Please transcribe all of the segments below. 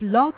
Blog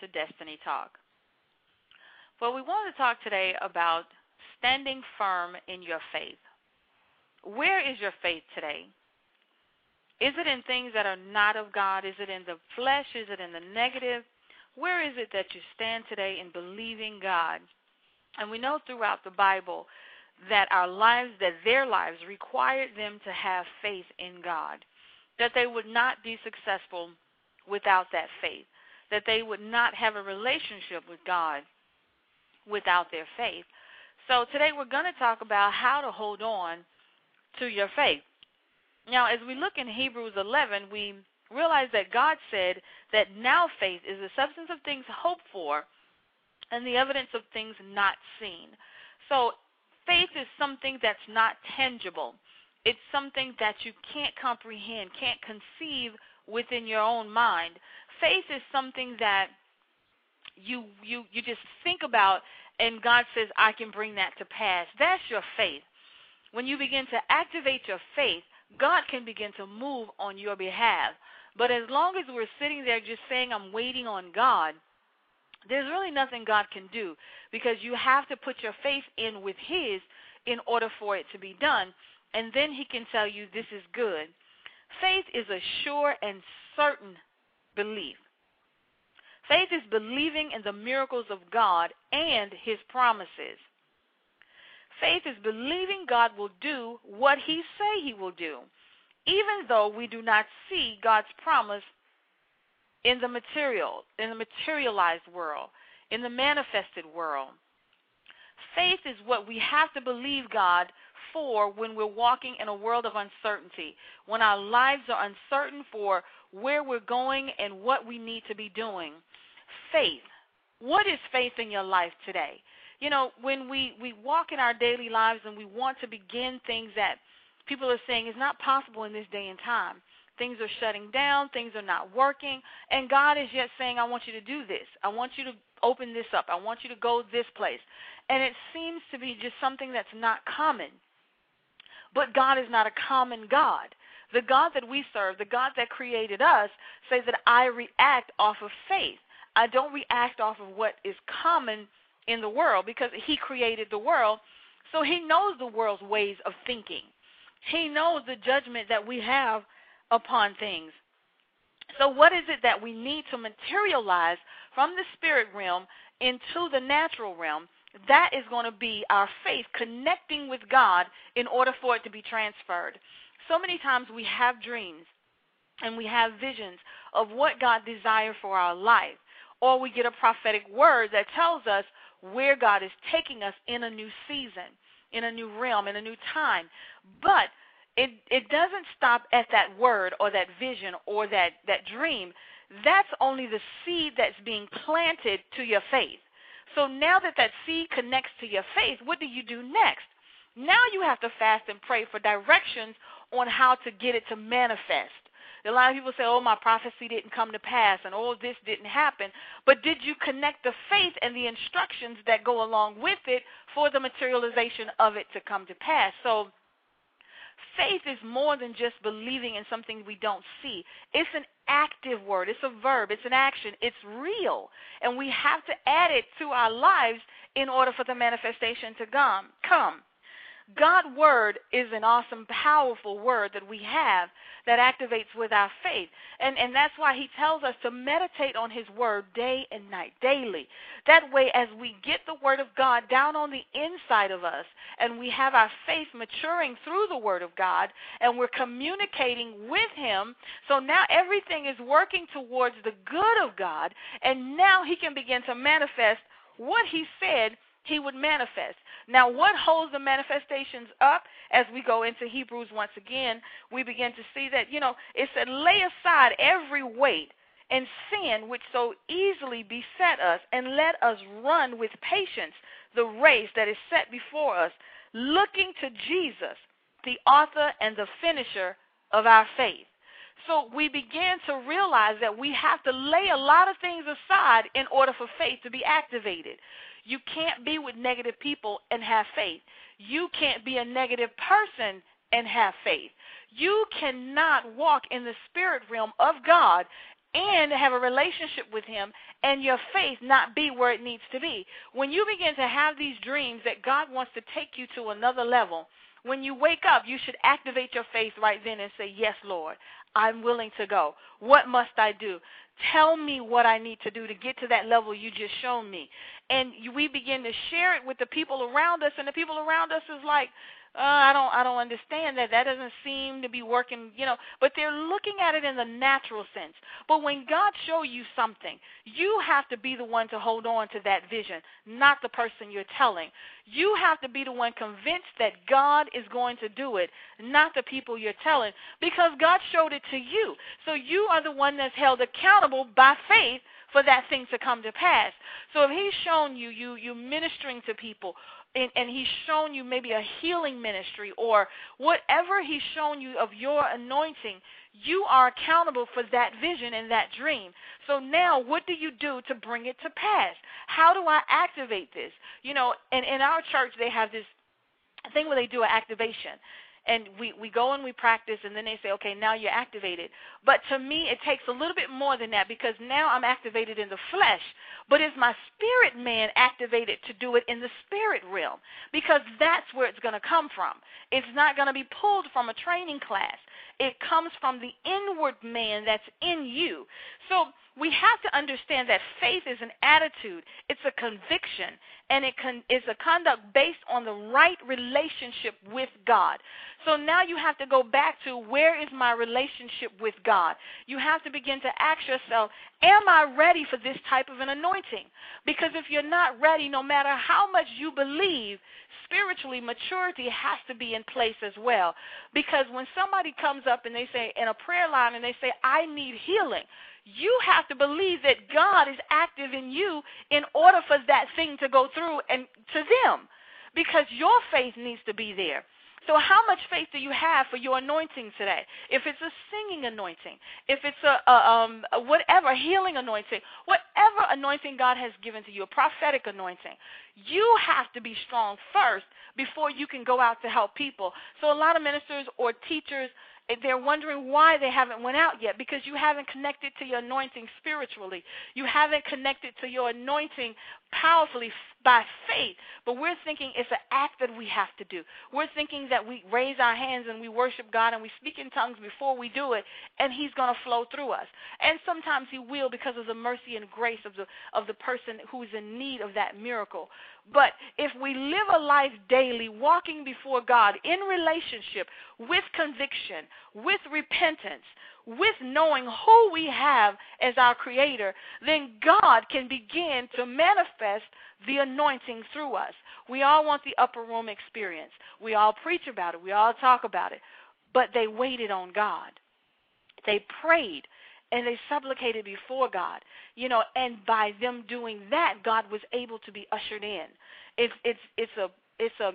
to Destiny Talk. Well, we want to talk today about standing firm in your faith. Where is your faith today? Is it in things that are not of God? Is it in the flesh? Is it in the negative? Where is it that you stand today in believing God? And we know throughout the Bible that our lives, that their lives required them to have faith in God, that they would not be successful without that faith, that they would not have a relationship with God without their faith. So today we're going to talk about how to hold on to your faith. Now, as we look in Hebrews 11, we realize that God said that now faith is the substance of things hoped for and the evidence of things not seen. So, faith is something that's not tangible. It's something that you can't comprehend, can't conceive within your own mind. Faith is something that you you you just think about and God says I can bring that to pass. That's your faith. When you begin to activate your faith, God can begin to move on your behalf. But as long as we're sitting there just saying I'm waiting on God, there's really nothing God can do because you have to put your faith in with his in order for it to be done and then he can tell you this is good. Faith is a sure and certain belief. Faith is believing in the miracles of God and His promises. Faith is believing God will do what He say He will do, even though we do not see God's promise in the material, in the materialized world, in the manifested world. Faith is what we have to believe God for when we're walking in a world of uncertainty, when our lives are uncertain for where we're going and what we need to be doing. Faith. What is faith in your life today? You know, when we, we walk in our daily lives and we want to begin things that people are saying is not possible in this day and time. Things are shutting down, things are not working, and God is yet saying, I want you to do this. I want you to open this up. I want you to go this place. And it seems to be just something that's not common. But God is not a common God. The God that we serve, the God that created us, says that I react off of faith. I don't react off of what is common in the world because He created the world. So He knows the world's ways of thinking. He knows the judgment that we have upon things. So, what is it that we need to materialize from the spirit realm into the natural realm? That is going to be our faith connecting with God in order for it to be transferred. So many times we have dreams and we have visions of what God desires for our life, or we get a prophetic word that tells us where God is taking us in a new season, in a new realm, in a new time. But it it doesn't stop at that word or that vision or that that dream. That's only the seed that's being planted to your faith. So now that that seed connects to your faith, what do you do next? Now you have to fast and pray for directions on how to get it to manifest. A lot of people say, oh, my prophecy didn't come to pass and all this didn't happen. But did you connect the faith and the instructions that go along with it for the materialization of it to come to pass? So faith is more than just believing in something we don't see. It's an active word, it's a verb, it's an action, it's real. And we have to add it to our lives in order for the manifestation to come. come. God's word is an awesome, powerful word that we have that activates with our faith. And, and that's why he tells us to meditate on his word day and night, daily. That way, as we get the word of God down on the inside of us and we have our faith maturing through the word of God and we're communicating with him, so now everything is working towards the good of God, and now he can begin to manifest what he said he would manifest. Now, what holds the manifestations up as we go into Hebrews once again? We begin to see that, you know, it said, lay aside every weight and sin which so easily beset us, and let us run with patience the race that is set before us, looking to Jesus, the author and the finisher of our faith. So we began to realize that we have to lay a lot of things aside in order for faith to be activated. You can't be with negative people and have faith. You can't be a negative person and have faith. You cannot walk in the spirit realm of God and have a relationship with Him and your faith not be where it needs to be. When you begin to have these dreams that God wants to take you to another level, when you wake up, you should activate your faith right then and say, Yes, Lord, I'm willing to go. What must I do? Tell me what I need to do to get to that level you just shown me. And we begin to share it with the people around us, and the people around us is like, uh, I don't I don't understand that. That doesn't seem to be working, you know. But they're looking at it in the natural sense. But when God show you something, you have to be the one to hold on to that vision, not the person you're telling. You have to be the one convinced that God is going to do it, not the people you're telling, because God showed it to you. So you are the one that's held accountable by faith for that thing to come to pass. So if he's shown you you you ministering to people and, and he's shown you maybe a healing ministry or whatever he's shown you of your anointing, you are accountable for that vision and that dream. So now, what do you do to bring it to pass? How do I activate this? You know, and in our church, they have this thing where they do an activation and we we go and we practice and then they say okay now you're activated. But to me it takes a little bit more than that because now i'm activated in the flesh but is my spirit man activated to do it in the spirit realm? Because that's where it's going to come from. It's not going to be pulled from a training class it comes from the inward man that's in you so we have to understand that faith is an attitude, it's a conviction, and it con- is a conduct based on the right relationship with God. So now you have to go back to where is my relationship with God? You have to begin to ask yourself, am I ready for this type of an anointing? Because if you're not ready, no matter how much you believe, spiritually, maturity has to be in place as well. Because when somebody comes up and they say, in a prayer line, and they say, I need healing you have to believe that God is active in you in order for that thing to go through and to them because your faith needs to be there. So, how much faith do you have for your anointing today? If it's a singing anointing, if it's a, a um, a whatever healing anointing, whatever anointing God has given to you, a prophetic anointing, you have to be strong first before you can go out to help people. So, a lot of ministers or teachers they're wondering why they haven't went out yet because you haven't connected to your anointing spiritually. You haven't connected to your anointing powerfully by faith. But we're thinking it's an act that we have to do. We're thinking that we raise our hands and we worship God and we speak in tongues before we do it, and He's going to flow through us. And sometimes He will because of the mercy and grace of the of the person who is in need of that miracle. But if we live a life daily walking before God in relationship with conviction, with repentance, with knowing who we have as our Creator, then God can begin to manifest the anointing through us. We all want the upper room experience. We all preach about it. We all talk about it. But they waited on God. They prayed and they supplicated before God. You know, and by them doing that, God was able to be ushered in. It's it's it's a it's a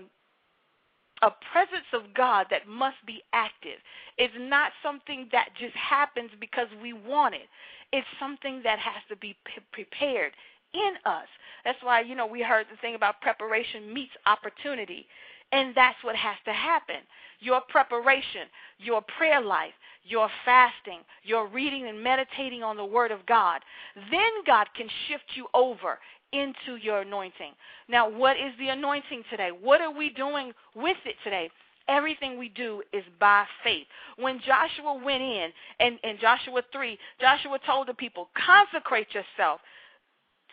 a presence of God that must be active. It's not something that just happens because we want it. It's something that has to be p- prepared in us. That's why, you know, we heard the thing about preparation meets opportunity. And that's what has to happen. Your preparation, your prayer life, your fasting, your reading and meditating on the Word of God. Then God can shift you over into your anointing. Now, what is the anointing today? What are we doing with it today? Everything we do is by faith. When Joshua went in, and in Joshua 3, Joshua told the people, consecrate yourself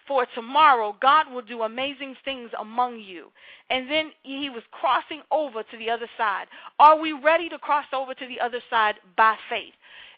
for tomorrow God will do amazing things among you. And then he was crossing over to the other side. Are we ready to cross over to the other side by faith?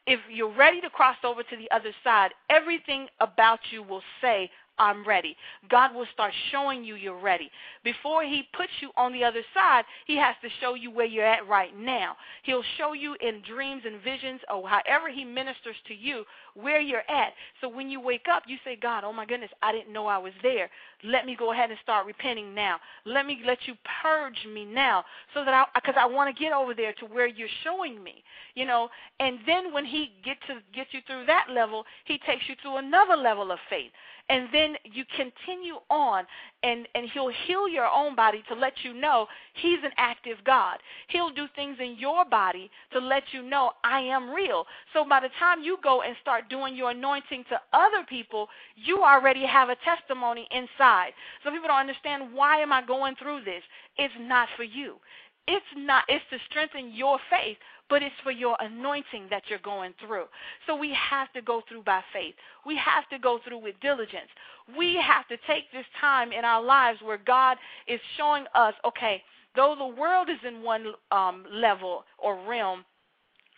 If you're ready to cross over to the other side, everything about you will say, I'm ready. God will start showing you you're ready. Before He puts you on the other side, He has to show you where you're at right now. He'll show you in dreams and visions or however He ministers to you where you're at. So when you wake up, you say, God, oh my goodness, I didn't know I was there. Let me go ahead and start repenting now. Let me let you purge me now so that I, because I want to get over there to where you're showing me, you know. And then when He get to get you through that level, He takes you to another level of faith and then you continue on and and he'll heal your own body to let you know he's an active god. He'll do things in your body to let you know i am real. So by the time you go and start doing your anointing to other people you already have a testimony inside. So people don't understand why am i going through this? It's not for you. It's not it's to strengthen your faith but it's for your anointing that you're going through. So we have to go through by faith. We have to go through with diligence. We have to take this time in our lives where God is showing us, okay, though the world is in one um, level or realm,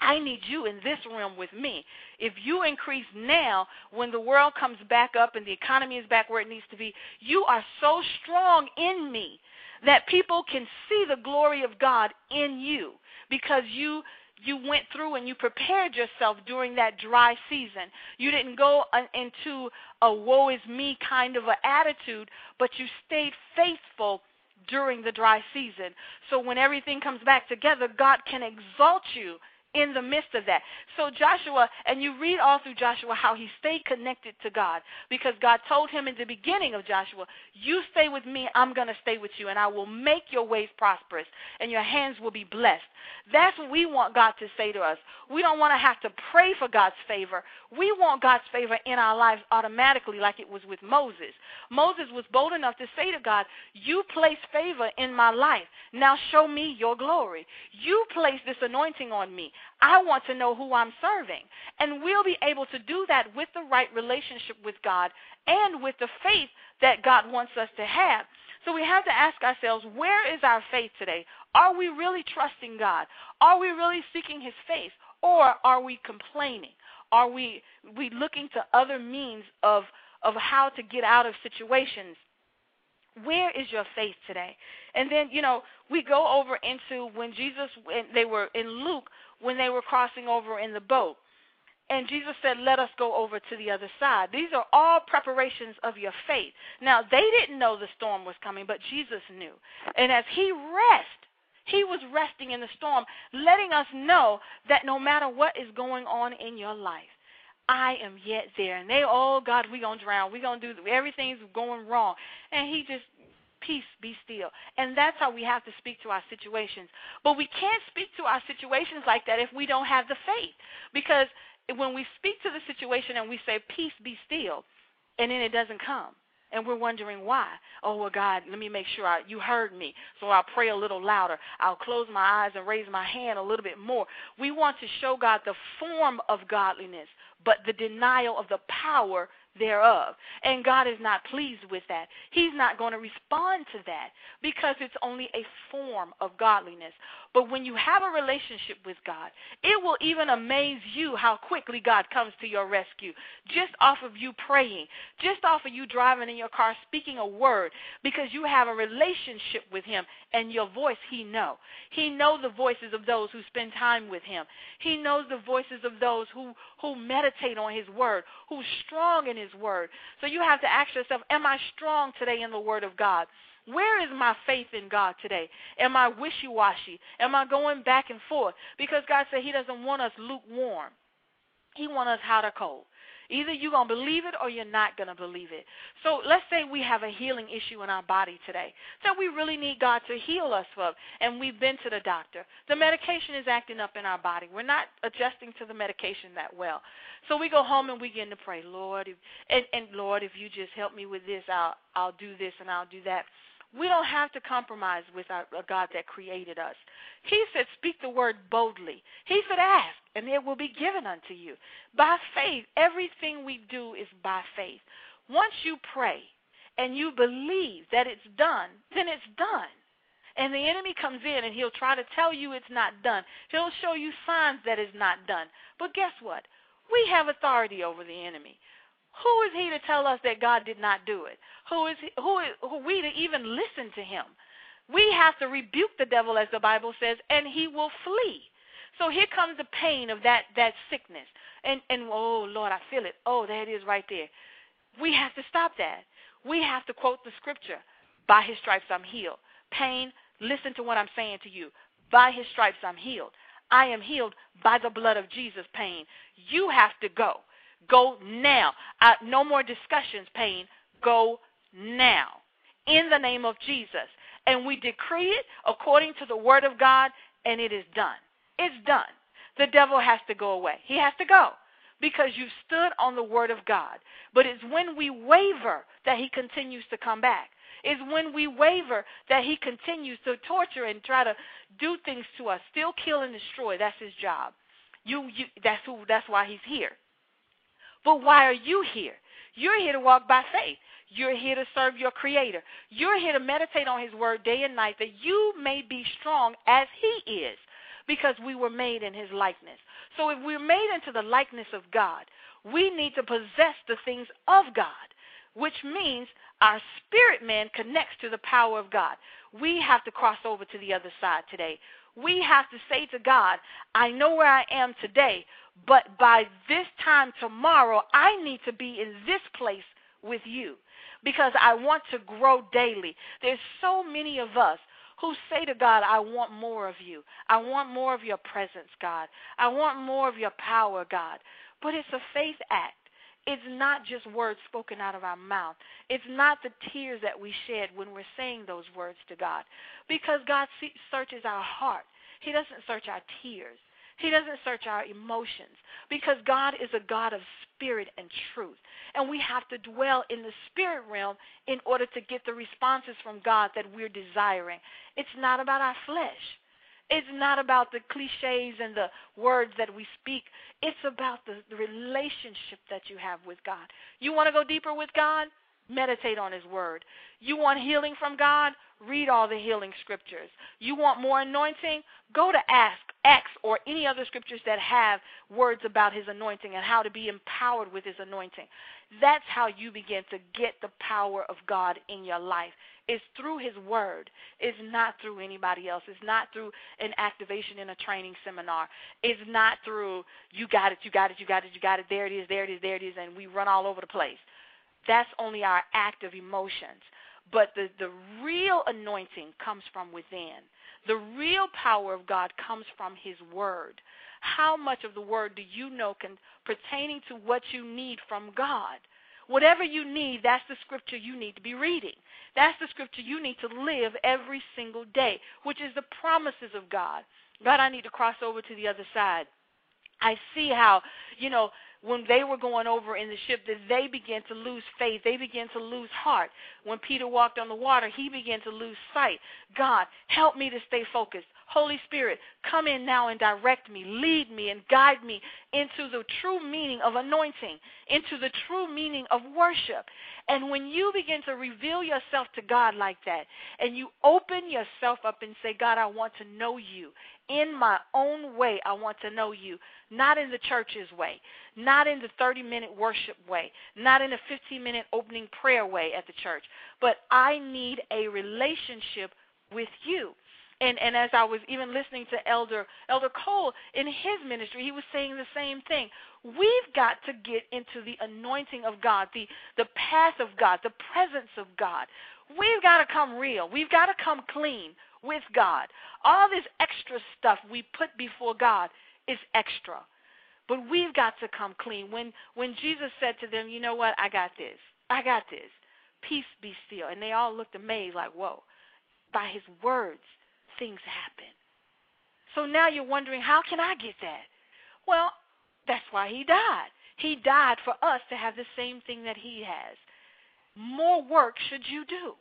I need you in this realm with me. If you increase now, when the world comes back up and the economy is back where it needs to be, you are so strong in me that people can see the glory of God in you because you you went through and you prepared yourself during that dry season. You didn't go into a woe is me kind of an attitude, but you stayed faithful during the dry season. So when everything comes back together, God can exalt you in the midst of that. So Joshua, and you read all through Joshua how he stayed connected to God because God told him in the beginning of Joshua, You stay with me, I'm going to stay with you, and I will make your ways prosperous, and your hands will be blessed. That's what we want God to say to us. We don't want to have to pray for God's favor. We want God's favor in our lives automatically, like it was with Moses. Moses was bold enough to say to God, You place favor in my life. Now show me your glory. You place this anointing on me. I want to know who I'm serving. And we'll be able to do that with the right relationship with God and with the faith that God wants us to have. So we have to ask ourselves, where is our faith today? Are we really trusting God? Are we really seeking his face? Or are we complaining? Are we we looking to other means of of how to get out of situations? Where is your faith today? And then, you know, we go over into when Jesus they were in Luke when they were crossing over in the boat. And Jesus said, Let us go over to the other side. These are all preparations of your faith. Now, they didn't know the storm was coming, but Jesus knew. And as he rest, he was resting in the storm, letting us know that no matter what is going on in your life, I am yet there. And they, oh God, we're going to drown. We're going to do everything's going wrong. And he just peace, be still. And that's how we have to speak to our situations. But we can't speak to our situations like that if we don't have the faith. Because when we speak to the situation and we say, peace, be still, and then it doesn't come. And we're wondering why. Oh, well, God, let me make sure I, you heard me. So I'll pray a little louder. I'll close my eyes and raise my hand a little bit more. We want to show God the form of godliness, but the denial of the power thereof. And God is not pleased with that. He's not going to respond to that because it's only a form of godliness. But when you have a relationship with God, it will even amaze you how quickly God comes to your rescue. Just off of you praying, just off of you driving in your car speaking a word because you have a relationship with him and your voice he know. He knows the voices of those who spend time with him. He knows the voices of those who who meditate on his word, who's strong in his word. So you have to ask yourself, am I strong today in the word of God? Where is my faith in God today? Am I wishy washy? Am I going back and forth? Because God said He doesn't want us lukewarm. He wants us hot or cold. Either you're going to believe it or you're not going to believe it. So let's say we have a healing issue in our body today. So we really need God to heal us from, and we've been to the doctor. The medication is acting up in our body. We're not adjusting to the medication that well. So we go home and we begin to pray, Lord, if, and, and Lord, if you just help me with this, I'll I'll do this and I'll do that. We don't have to compromise with our, a God that created us. He said, Speak the word boldly. He said, Ask, and it will be given unto you. By faith, everything we do is by faith. Once you pray and you believe that it's done, then it's done. And the enemy comes in and he'll try to tell you it's not done. He'll show you signs that it's not done. But guess what? We have authority over the enemy. Who is he to tell us that God did not do it? Who is he, who who we to even listen to him? We have to rebuke the devil as the Bible says, and he will flee. So here comes the pain of that that sickness. And and oh Lord, I feel it. Oh, there it is right there. We have to stop that. We have to quote the scripture. By his stripes I'm healed. Pain, listen to what I'm saying to you. By his stripes I'm healed. I am healed by the blood of Jesus, pain. You have to go. Go now. No more discussions, pain. Go now. In the name of Jesus. And we decree it according to the word of God, and it is done. It's done. The devil has to go away. He has to go because you've stood on the word of God. But it's when we waver that he continues to come back. It's when we waver that he continues to torture and try to do things to us, still kill and destroy. That's his job. You, you that's who that's why he's here. But why are you here? You're here to walk by faith. You're here to serve your Creator. You're here to meditate on His Word day and night that you may be strong as He is because we were made in His likeness. So if we're made into the likeness of God, we need to possess the things of God, which means our spirit man connects to the power of God. We have to cross over to the other side today. We have to say to God, I know where I am today, but by this time tomorrow, I need to be in this place with you because I want to grow daily. There's so many of us who say to God, I want more of you. I want more of your presence, God. I want more of your power, God. But it's a faith act. It's not just words spoken out of our mouth. It's not the tears that we shed when we're saying those words to God. Because God searches our heart, He doesn't search our tears. He doesn't search our emotions because God is a God of spirit and truth. And we have to dwell in the spirit realm in order to get the responses from God that we're desiring. It's not about our flesh. It's not about the cliches and the words that we speak. It's about the, relationship that you have with God. You want to go deeper with God? Meditate on His Word. You want healing from God? Read all the healing scriptures. You want more anointing? Go to Ask, Acts, or any other scriptures that have words about His anointing and how to be empowered with His anointing. That's how you begin to get the power of God in your life. It's through His Word. It's not through anybody else. It's not through an activation in a training seminar. It's not through, you got it, you got it, you got it, you got it, there it is, there it is, there it is, and we run all over the place. That's only our active emotions. But the, the real anointing comes from within. The real power of God comes from His Word. How much of the Word do you know can, pertaining to what you need from God? Whatever you need, that's the scripture you need to be reading. That's the scripture you need to live every single day, which is the promises of God. God, I need to cross over to the other side. I see how, you know, when they were going over in the ship that they began to lose faith. They began to lose heart. When Peter walked on the water, he began to lose sight. God, help me to stay focused. Holy Spirit, come in now and direct me, lead me, and guide me into the true meaning of anointing, into the true meaning of worship. And when you begin to reveal yourself to God like that, and you open yourself up and say, God, I want to know you. In my own way, I want to know you. Not in the church's way, not in the 30 minute worship way, not in the 15 minute opening prayer way at the church, but I need a relationship with you and and as I was even listening to Elder Elder Cole in his ministry, he was saying the same thing. We've got to get into the anointing of God, the the path of God, the presence of God. We've got to come real. We've got to come clean with God. All this extra stuff we put before God is extra. But we've got to come clean. When when Jesus said to them, "You know what? I got this. I got this. Peace be still." And they all looked amazed like, "Whoa." By his words, things happen. So now you're wondering, how can I get that? Well, that's why he died. He died for us to have the same thing that he has. More work should you do.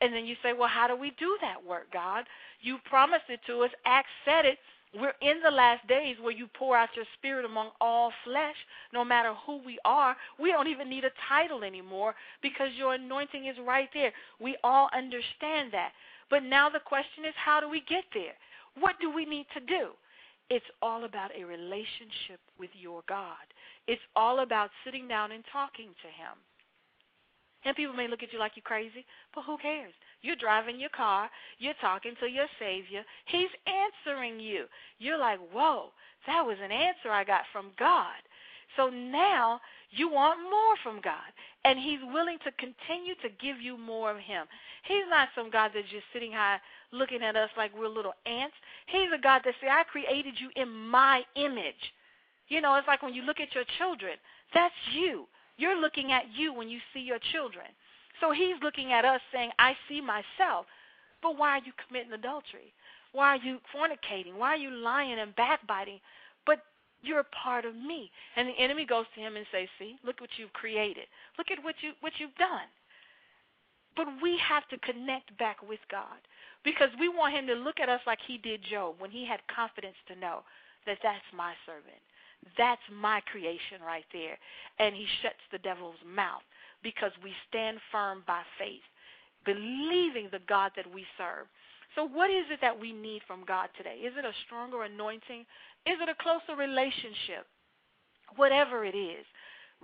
And then you say, well, how do we do that work, God? You promised it to us. Acts said it. We're in the last days where you pour out your spirit among all flesh, no matter who we are. We don't even need a title anymore because your anointing is right there. We all understand that. But now the question is, how do we get there? What do we need to do? It's all about a relationship with your God. It's all about sitting down and talking to Him. And people may look at you like you're crazy, but who cares? You're driving your car, you're talking to your Savior, He's answering you. You're like, whoa, that was an answer I got from God. So now you want more from God. And He's willing to continue to give you more of Him. He's not some God that's just sitting high looking at us like we're little ants. He's a God that says, I created you in my image. You know, it's like when you look at your children, that's you. You're looking at you when you see your children. So he's looking at us saying, I see myself. But why are you committing adultery? Why are you fornicating? Why are you lying and backbiting? But you're a part of me. And the enemy goes to him and says, See, look what you've created. Look at what you what you've done. But we have to connect back with God because we want him to look at us like he did Job when he had confidence to know that that's my servant. That's my creation right there. And he shuts the devil's mouth because we stand firm by faith, believing the God that we serve. So, what is it that we need from God today? Is it a stronger anointing? Is it a closer relationship? Whatever it is,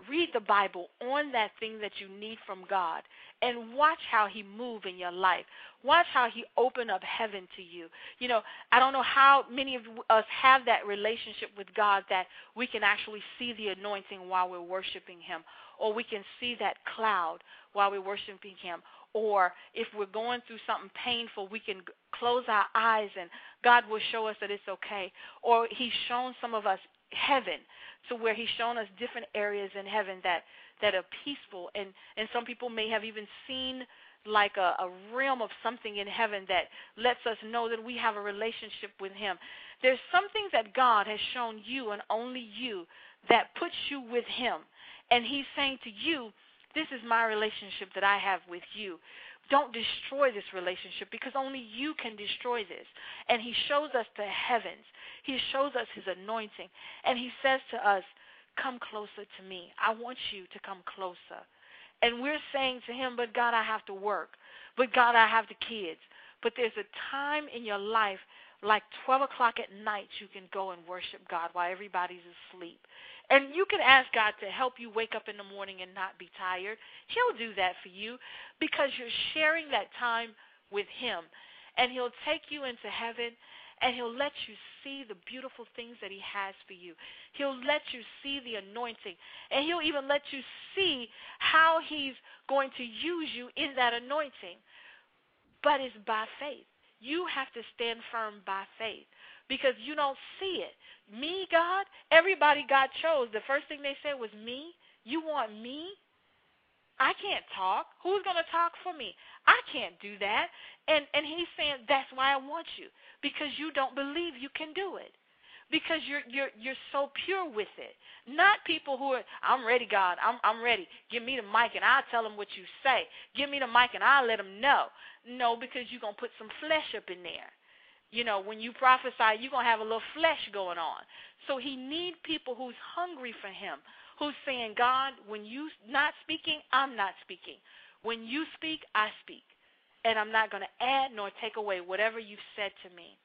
read the Bible on that thing that you need from God and watch how he move in your life. Watch how he open up heaven to you. You know, I don't know how many of us have that relationship with God that we can actually see the anointing while we're worshiping him or we can see that cloud while we're worshiping him or if we're going through something painful, we can close our eyes and God will show us that it's okay. Or He's shown some of us heaven. To where He's shown us different areas in heaven that that are peaceful. And and some people may have even seen like a, a realm of something in heaven that lets us know that we have a relationship with him. There's something that god has shown you and only you that puts you with him. And he's saying to you this is my relationship that i have with you. Don't destroy this relationship because only you can destroy this. And he shows us the heavens. He shows us his anointing. And he says to us, Come closer to me. I want you to come closer. And we're saying to him, But God, I have to work. But God, I have the kids. But there's a time in your life, like 12 o'clock at night, you can go and worship God while everybody's asleep. And you can ask God to help you wake up in the morning and not be tired. He'll do that for you because you're sharing that time with Him. And He'll take you into heaven and He'll let you see the beautiful things that He has for you. He'll let you see the anointing, and He'll even let you see how He's going to use you in that anointing. But it's by faith. You have to stand firm by faith because you don't see it. Me, God, everybody God chose, the first thing they said was me. You want me? I can't talk. Who's going to talk for me? I can't do that. And and he's saying that's why I want you because you don't believe you can do it. Because you're you're you're so pure with it. Not people who are I'm ready, God. I'm I'm ready. Give me the mic and I'll tell them what you say. Give me the mic and I'll let them know. No, because you're going to put some flesh up in there. You know, when you prophesy, you're going to have a little flesh going on. So he need people who's hungry for him, who's saying, God, when you not speaking, I'm not speaking. When you speak, I speak. And I'm not going to add nor take away whatever you've said to me.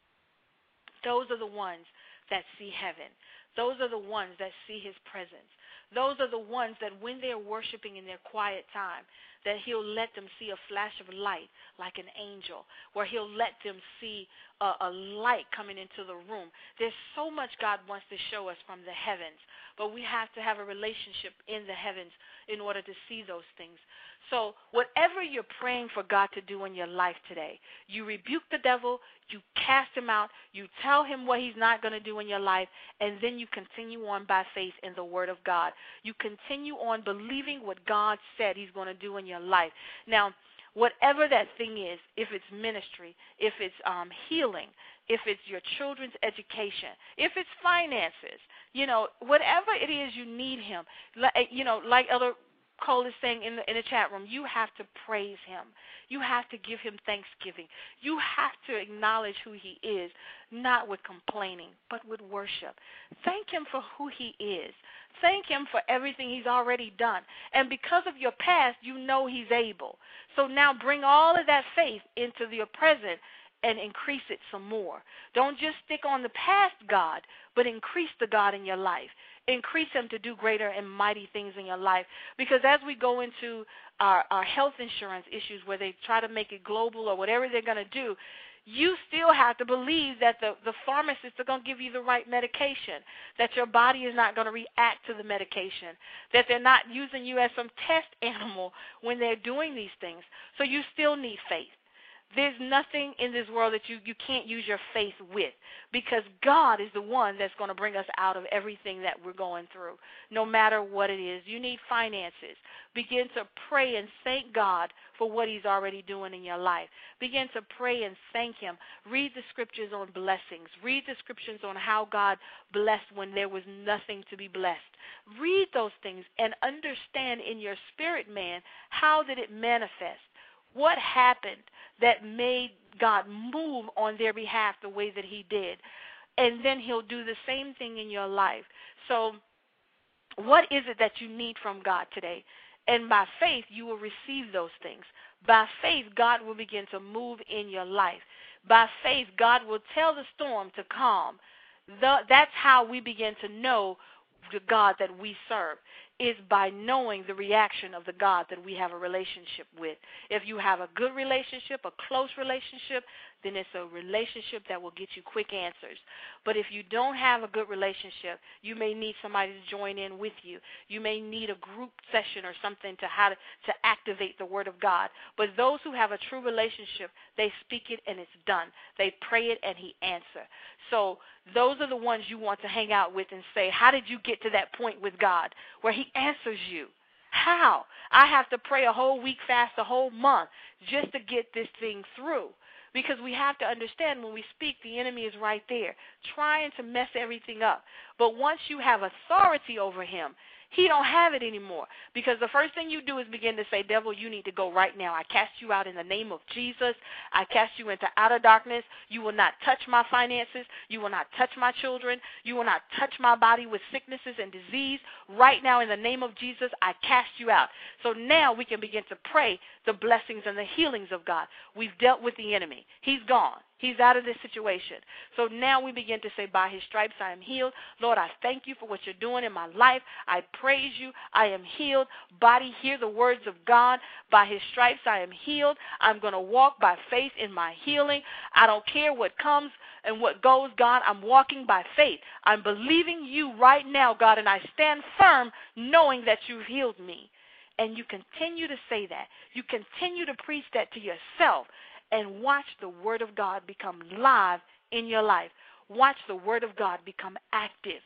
Those are the ones that see heaven. Those are the ones that see his presence. Those are the ones that when they're worshiping in their quiet time, that he'll let them see a flash of light like an angel, where he'll let them see a, a light coming into the room. There's so much God wants to show us from the heavens, but we have to have a relationship in the heavens in order to see those things. So, whatever you're praying for God to do in your life today, you rebuke the devil, you cast him out, you tell him what he's not going to do in your life, and then you continue on by faith in the Word of God. You continue on believing what God said he's going to do in your life. Now, whatever that thing is, if it's ministry, if it's um, healing, if it's your children's education, if it's finances, you know, whatever it is you need him, you know, like Elder Cole is saying in the in the chat room, you have to praise him. You have to give him thanksgiving. You have to acknowledge who he is, not with complaining, but with worship. Thank him for who he is. Thank him for everything he's already done. And because of your past, you know he's able. So now bring all of that faith into your present and increase it some more. Don't just stick on the past God, but increase the God in your life. Increase Him to do greater and mighty things in your life. Because as we go into our, our health insurance issues where they try to make it global or whatever they're going to do, you still have to believe that the, the pharmacists are going to give you the right medication, that your body is not going to react to the medication, that they're not using you as some test animal when they're doing these things. So you still need faith. There's nothing in this world that you, you can't use your faith with because God is the one that's going to bring us out of everything that we're going through, no matter what it is. You need finances. Begin to pray and thank God for what He's already doing in your life. Begin to pray and thank Him. Read the scriptures on blessings. Read the scriptures on how God blessed when there was nothing to be blessed. Read those things and understand in your spirit, man, how did it manifest? What happened that made God move on their behalf the way that He did? And then He'll do the same thing in your life. So, what is it that you need from God today? And by faith, you will receive those things. By faith, God will begin to move in your life. By faith, God will tell the storm to calm. The, that's how we begin to know the God that we serve is by knowing the reaction of the God that we have a relationship with. If you have a good relationship, a close relationship, then it's a relationship that will get you quick answers. But if you don't have a good relationship, you may need somebody to join in with you. You may need a group session or something to how to, to activate the word of God. But those who have a true relationship, they speak it and it's done. They pray it and he answer. So those are the ones you want to hang out with and say, "How did you get to that point with God where he answers you?" How? I have to pray a whole week, fast a whole month just to get this thing through. Because we have to understand when we speak, the enemy is right there, trying to mess everything up. But once you have authority over him, he don't have it anymore. Because the first thing you do is begin to say, Devil, you need to go right now. I cast you out in the name of Jesus. I cast you into outer darkness. You will not touch my finances. You will not touch my children. You will not touch my body with sicknesses and disease. Right now, in the name of Jesus, I cast you out. So now we can begin to pray the blessings and the healings of God. We've dealt with the enemy. He's gone. He's out of this situation. So now we begin to say, By his stripes I am healed. Lord, I thank you for what you're doing in my life. I praise you. I am healed. Body, hear the words of God. By his stripes I am healed. I'm going to walk by faith in my healing. I don't care what comes and what goes, God. I'm walking by faith. I'm believing you right now, God, and I stand firm knowing that you've healed me. And you continue to say that. You continue to preach that to yourself and watch the Word of God become live in your life. Watch the Word of God become active.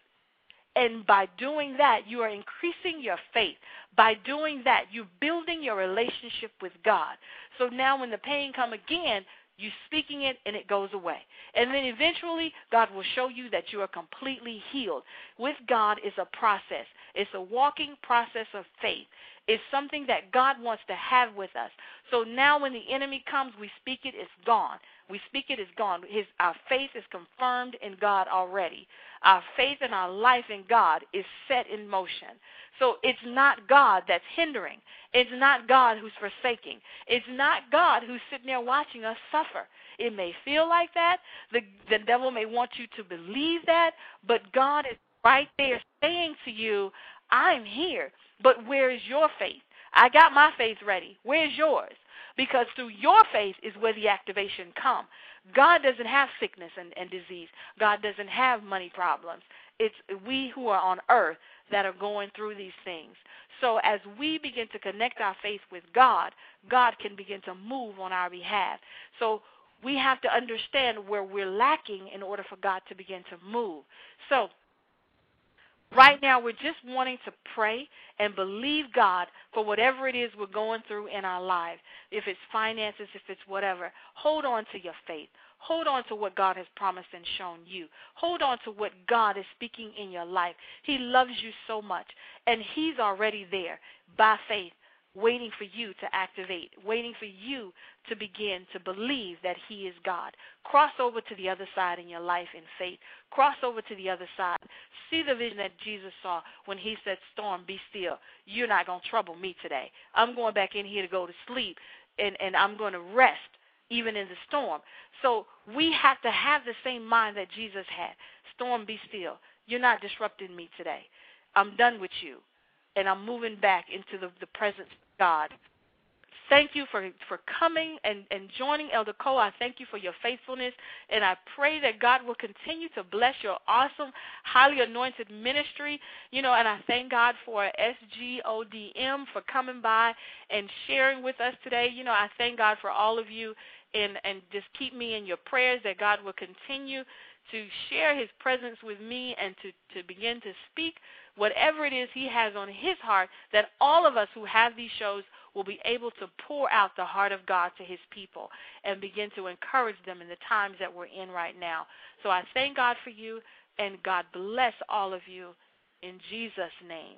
And by doing that, you are increasing your faith. By doing that, you're building your relationship with God. So now when the pain come again, you're speaking it and it goes away. And then eventually God will show you that you are completely healed. With God is a process. It's a walking process of faith. It's something that God wants to have with us. So now when the enemy comes, we speak it, it's gone. We speak it, it's gone. His, our faith is confirmed in God already. Our faith and our life in God is set in motion. So it's not God that's hindering. It's not God who's forsaking. It's not God who's sitting there watching us suffer. It may feel like that. The, the devil may want you to believe that, but God is right there saying to you, I'm here. But where is your faith? I got my faith ready. Where's yours? Because through your faith is where the activation come. God doesn't have sickness and, and disease. God doesn't have money problems. It's we who are on earth that are going through these things. So as we begin to connect our faith with God, God can begin to move on our behalf. So we have to understand where we're lacking in order for God to begin to move. So Right now, we're just wanting to pray and believe God for whatever it is we're going through in our lives. If it's finances, if it's whatever, hold on to your faith. Hold on to what God has promised and shown you. Hold on to what God is speaking in your life. He loves you so much, and He's already there by faith waiting for you to activate, waiting for you to begin to believe that He is God. Cross over to the other side in your life in faith. Cross over to the other side. See the vision that Jesus saw when He said, Storm, be still. You're not going to trouble me today. I'm going back in here to go to sleep, and, and I'm going to rest even in the storm. So we have to have the same mind that Jesus had. Storm, be still. You're not disrupting me today. I'm done with you. And I'm moving back into the, the presence God thank you for, for coming and, and joining Elder Cole. I thank you for your faithfulness, and I pray that God will continue to bless your awesome, highly anointed ministry. You know, and I thank God for SGODM for coming by and sharing with us today. You know, I thank God for all of you, and, and just keep me in your prayers that God will continue to share his presence with me and to, to begin to speak whatever it is he has on his heart, that all of us who have these shows will be able to pour out the heart of God to his people and begin to encourage them in the times that we're in right now. So I thank God for you, and God bless all of you in Jesus' name.